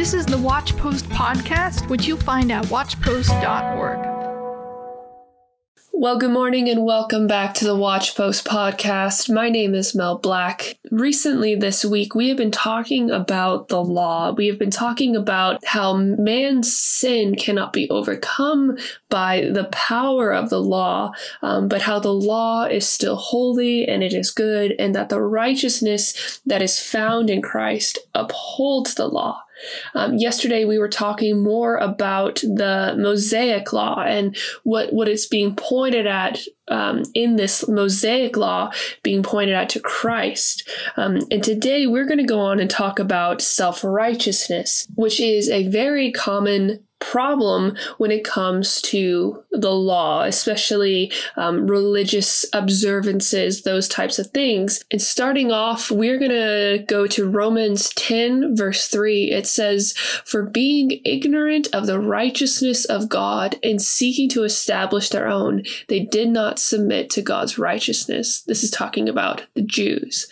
This is the Watchpost podcast, which you'll find at watchpost.org. Well, good morning and welcome back to the Watchpost podcast. My name is Mel Black. Recently, this week, we have been talking about the law. We have been talking about how man's sin cannot be overcome by the power of the law, um, but how the law is still holy and it is good, and that the righteousness that is found in Christ upholds the law. Um, yesterday, we were talking more about the Mosaic Law and what, what is being pointed at um, in this Mosaic Law being pointed at to Christ. Um, and today, we're going to go on and talk about self righteousness, which is a very common problem when it comes to the law, especially um, religious observances, those types of things. And starting off, we're going to go to Romans 10, verse 3. It says, For being ignorant of the righteousness of God and seeking to establish their own, they did not submit to God's righteousness. This is talking about the Jews.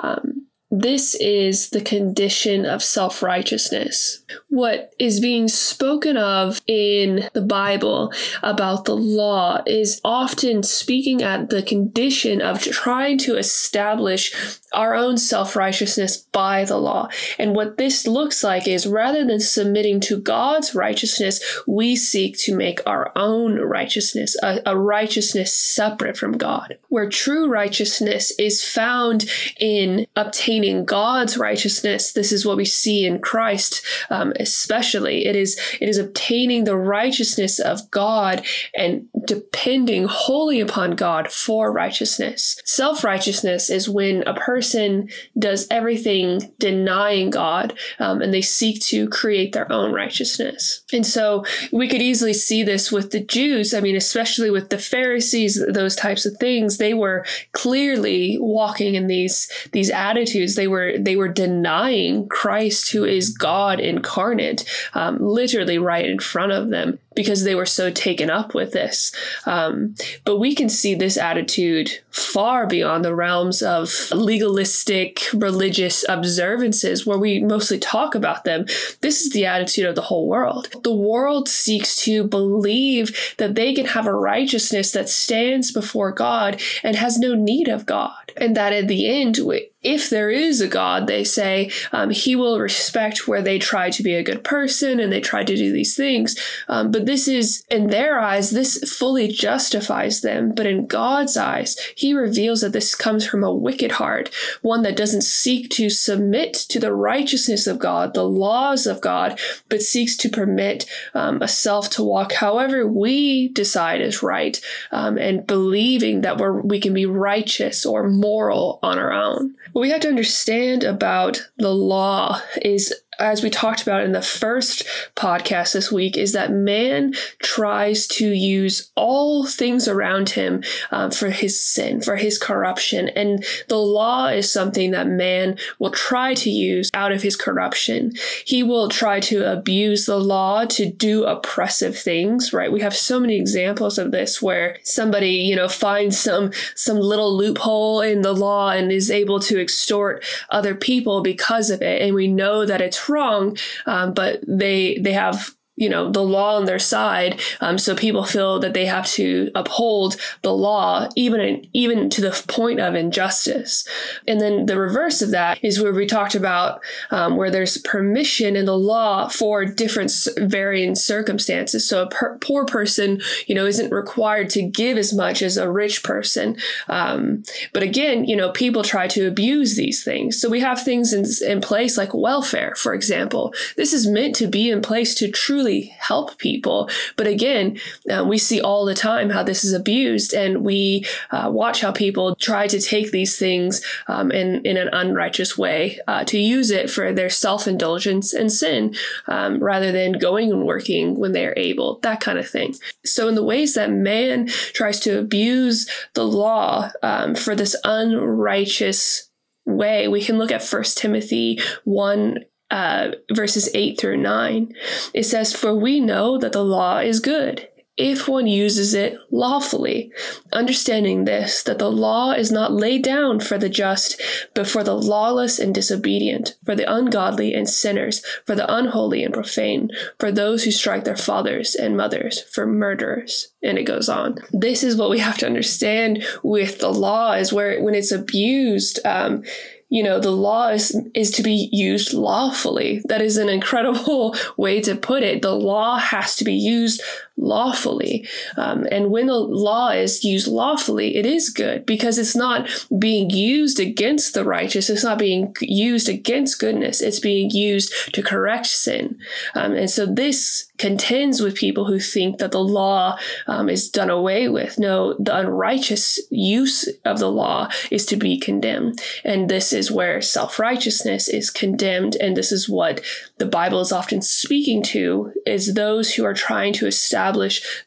Um, this is the condition of self righteousness. What is being spoken of in the Bible about the law is often speaking at the condition of trying to establish our own self righteousness by the law. And what this looks like is rather than submitting to God's righteousness, we seek to make our own righteousness, a, a righteousness separate from God. Where true righteousness is found in obtaining attaining God's righteousness. This is what we see in Christ, um, especially. It is it is obtaining the righteousness of God and depending wholly upon God for righteousness. Self righteousness is when a person does everything denying God, um, and they seek to create their own righteousness. And so we could easily see this with the Jews. I mean, especially with the Pharisees, those types of things. They were clearly walking in these these attitudes they were they were denying Christ, who is God incarnate, um, literally right in front of them because they were so taken up with this. Um, but we can see this attitude far beyond the realms of legalistic religious observances where we mostly talk about them. This is the attitude of the whole world. The world seeks to believe that they can have a righteousness that stands before God and has no need of God. And that in the end, if there is a God, they say, um, he will respect where they try to be a good person and they try to do these things. Um, but this is, in their eyes, this fully justifies them. But in God's eyes, he reveals that this comes from a wicked heart, one that doesn't seek to submit to the righteousness of God, the laws of God, but seeks to permit um, a self to walk however we decide is right, um, and believing that we're, we can be righteous or moral on our own. What we have to understand about the law is as we talked about in the first podcast this week, is that man tries to use all things around him um, for his sin, for his corruption. And the law is something that man will try to use out of his corruption. He will try to abuse the law to do oppressive things, right? We have so many examples of this where somebody, you know, finds some, some little loophole in the law and is able to extort other people because of it. And we know that it's wrong, um, but they they have you know the law on their side um, so people feel that they have to uphold the law even even to the point of injustice. And then the reverse of that is where we talked about um, where there's permission in the law for different varying circumstances. So a per- poor person you know isn't required to give as much as a rich person. Um, but again you know people try to abuse these things. So we have things in, in place like welfare for example. This is meant to be in place to truly really help people. But again, uh, we see all the time how this is abused, and we uh, watch how people try to take these things um, in, in an unrighteous way uh, to use it for their self indulgence and sin um, rather than going and working when they are able, that kind of thing. So, in the ways that man tries to abuse the law um, for this unrighteous way, we can look at First Timothy 1 uh, verses 8 through 9. It says, For we know that the law is good if one uses it lawfully, understanding this, that the law is not laid down for the just, but for the lawless and disobedient, for the ungodly and sinners, for the unholy and profane, for those who strike their fathers and mothers, for murderers. And it goes on. This is what we have to understand with the law is where when it's abused, um, you know, the law is, is to be used lawfully. That is an incredible way to put it. The law has to be used lawfully. Um, and when the law is used lawfully, it is good because it's not being used against the righteous. It's not being used against goodness. It's being used to correct sin. Um, and so this contends with people who think that the law um, is done away with. No, the unrighteous use of the law is to be condemned. And this is where self righteousness is condemned. And this is what the Bible is often speaking to is those who are trying to establish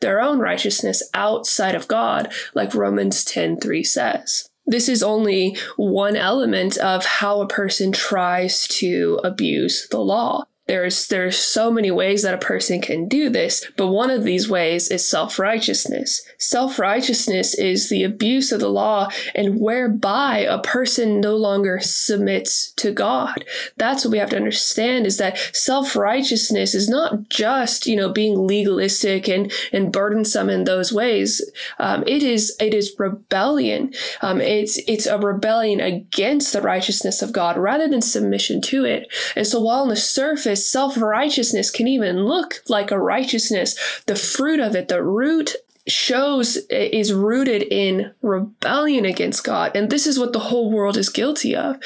their own righteousness outside of God, like Romans 10 3 says this is only one element of how a person tries to abuse the law. There's there's so many ways that a person can do this, but one of these ways is self-righteousness. Self-righteousness is the abuse of the law and whereby a person no longer submits to God. That's what we have to understand is that self-righteousness is not just, you know, being legalistic and, and burdensome in those ways. Um, it is it is rebellion. Um, it's it's a rebellion against the righteousness of God rather than submission to it. And so while on the surface self righteousness can even look like a righteousness. The fruit of it, the root shows is rooted in rebellion against God. And this is what the whole world is guilty of.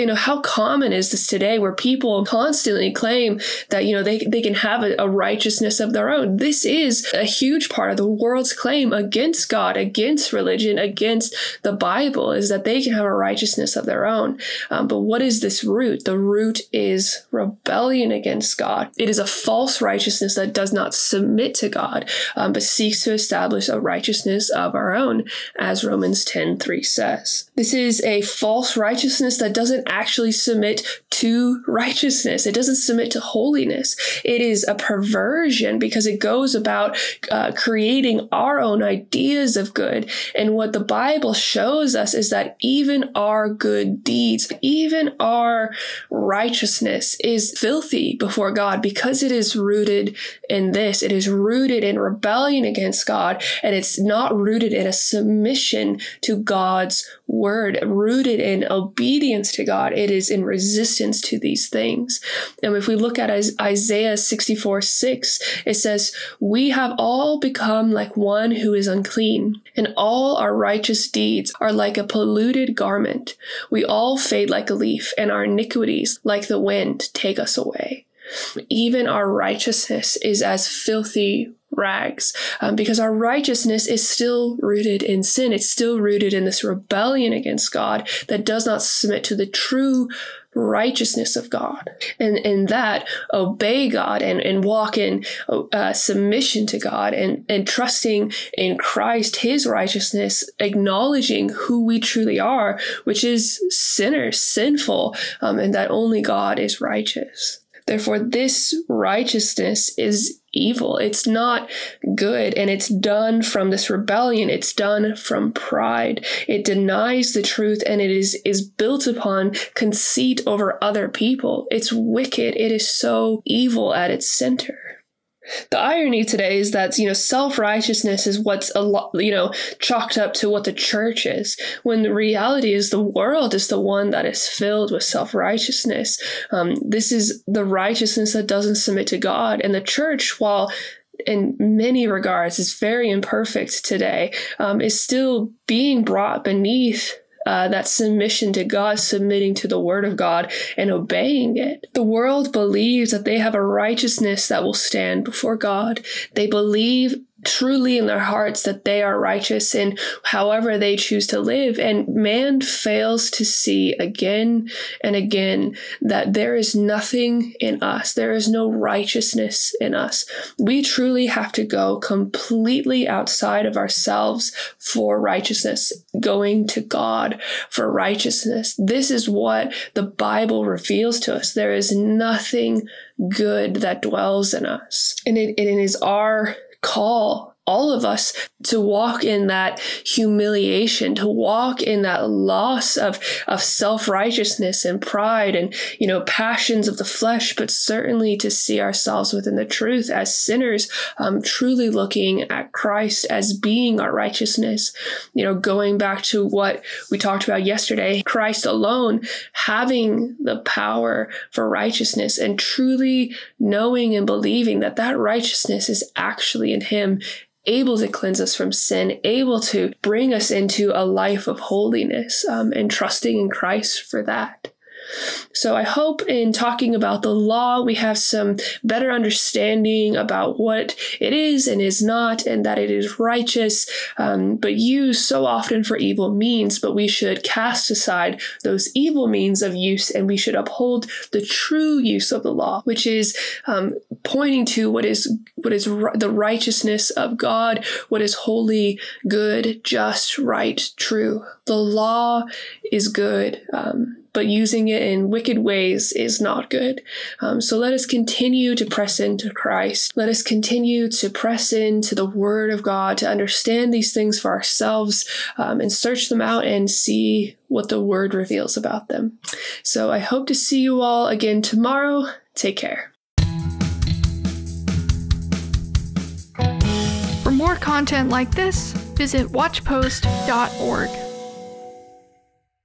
You know, how common is this today where people constantly claim that, you know, they, they can have a, a righteousness of their own? This is a huge part of the world's claim against God, against religion, against the Bible, is that they can have a righteousness of their own. Um, but what is this root? The root is rebellion against God. It is a false righteousness that does not submit to God, um, but seeks to establish a righteousness of our own, as Romans 10 3 says. This is a false righteousness that doesn't actually submit to righteousness, it doesn't submit to holiness. It is a perversion because it goes about uh, creating our own ideas of good. And what the Bible shows us is that even our good deeds, even our righteousness is filthy before God because it is rooted in this. It is rooted in rebellion against God God, and it's not rooted in a submission to God's word, rooted in obedience to God. It is in resistance to these things. And if we look at Isaiah 64 6, it says, We have all become like one who is unclean, and all our righteous deeds are like a polluted garment. We all fade like a leaf, and our iniquities, like the wind, take us away. Even our righteousness is as filthy rags um, because our righteousness is still rooted in sin. It's still rooted in this rebellion against God that does not submit to the true righteousness of God. And in that, obey God and, and walk in uh, submission to God and, and trusting in Christ, his righteousness, acknowledging who we truly are, which is sinners, sinful, um, and that only God is righteous. Therefore, this righteousness is evil. It's not good, and it's done from this rebellion. It's done from pride. It denies the truth, and it is, is built upon conceit over other people. It's wicked. It is so evil at its center. The irony today is that, you know, self righteousness is what's a lot, you know, chalked up to what the church is, when the reality is the world is the one that is filled with self righteousness. Um, this is the righteousness that doesn't submit to God. And the church, while in many regards is very imperfect today, um, is still being brought beneath uh, that submission to God, submitting to the word of God and obeying it. The world believes that they have a righteousness that will stand before God. They believe truly in their hearts that they are righteous in however they choose to live. And man fails to see again and again that there is nothing in us. There is no righteousness in us. We truly have to go completely outside of ourselves for righteousness, going to God for righteousness. This is what the Bible reveals to us. There is nothing good that dwells in us. And it, it is our call all of us to walk in that humiliation, to walk in that loss of, of self righteousness and pride and, you know, passions of the flesh, but certainly to see ourselves within the truth as sinners, um, truly looking at Christ as being our righteousness. You know, going back to what we talked about yesterday, Christ alone having the power for righteousness and truly knowing and believing that that righteousness is actually in Him able to cleanse us from sin, able to bring us into a life of holiness, um, and trusting in Christ for that. So I hope in talking about the law, we have some better understanding about what it is and is not, and that it is righteous, um, but used so often for evil means. But we should cast aside those evil means of use and we should uphold the true use of the law, which is um, pointing to what is what is the righteousness of God, what is holy, good, just, right, true. The law is good. Um, but using it in wicked ways is not good. Um, so let us continue to press into Christ. Let us continue to press into the Word of God to understand these things for ourselves um, and search them out and see what the Word reveals about them. So I hope to see you all again tomorrow. Take care. For more content like this, visit watchpost.org.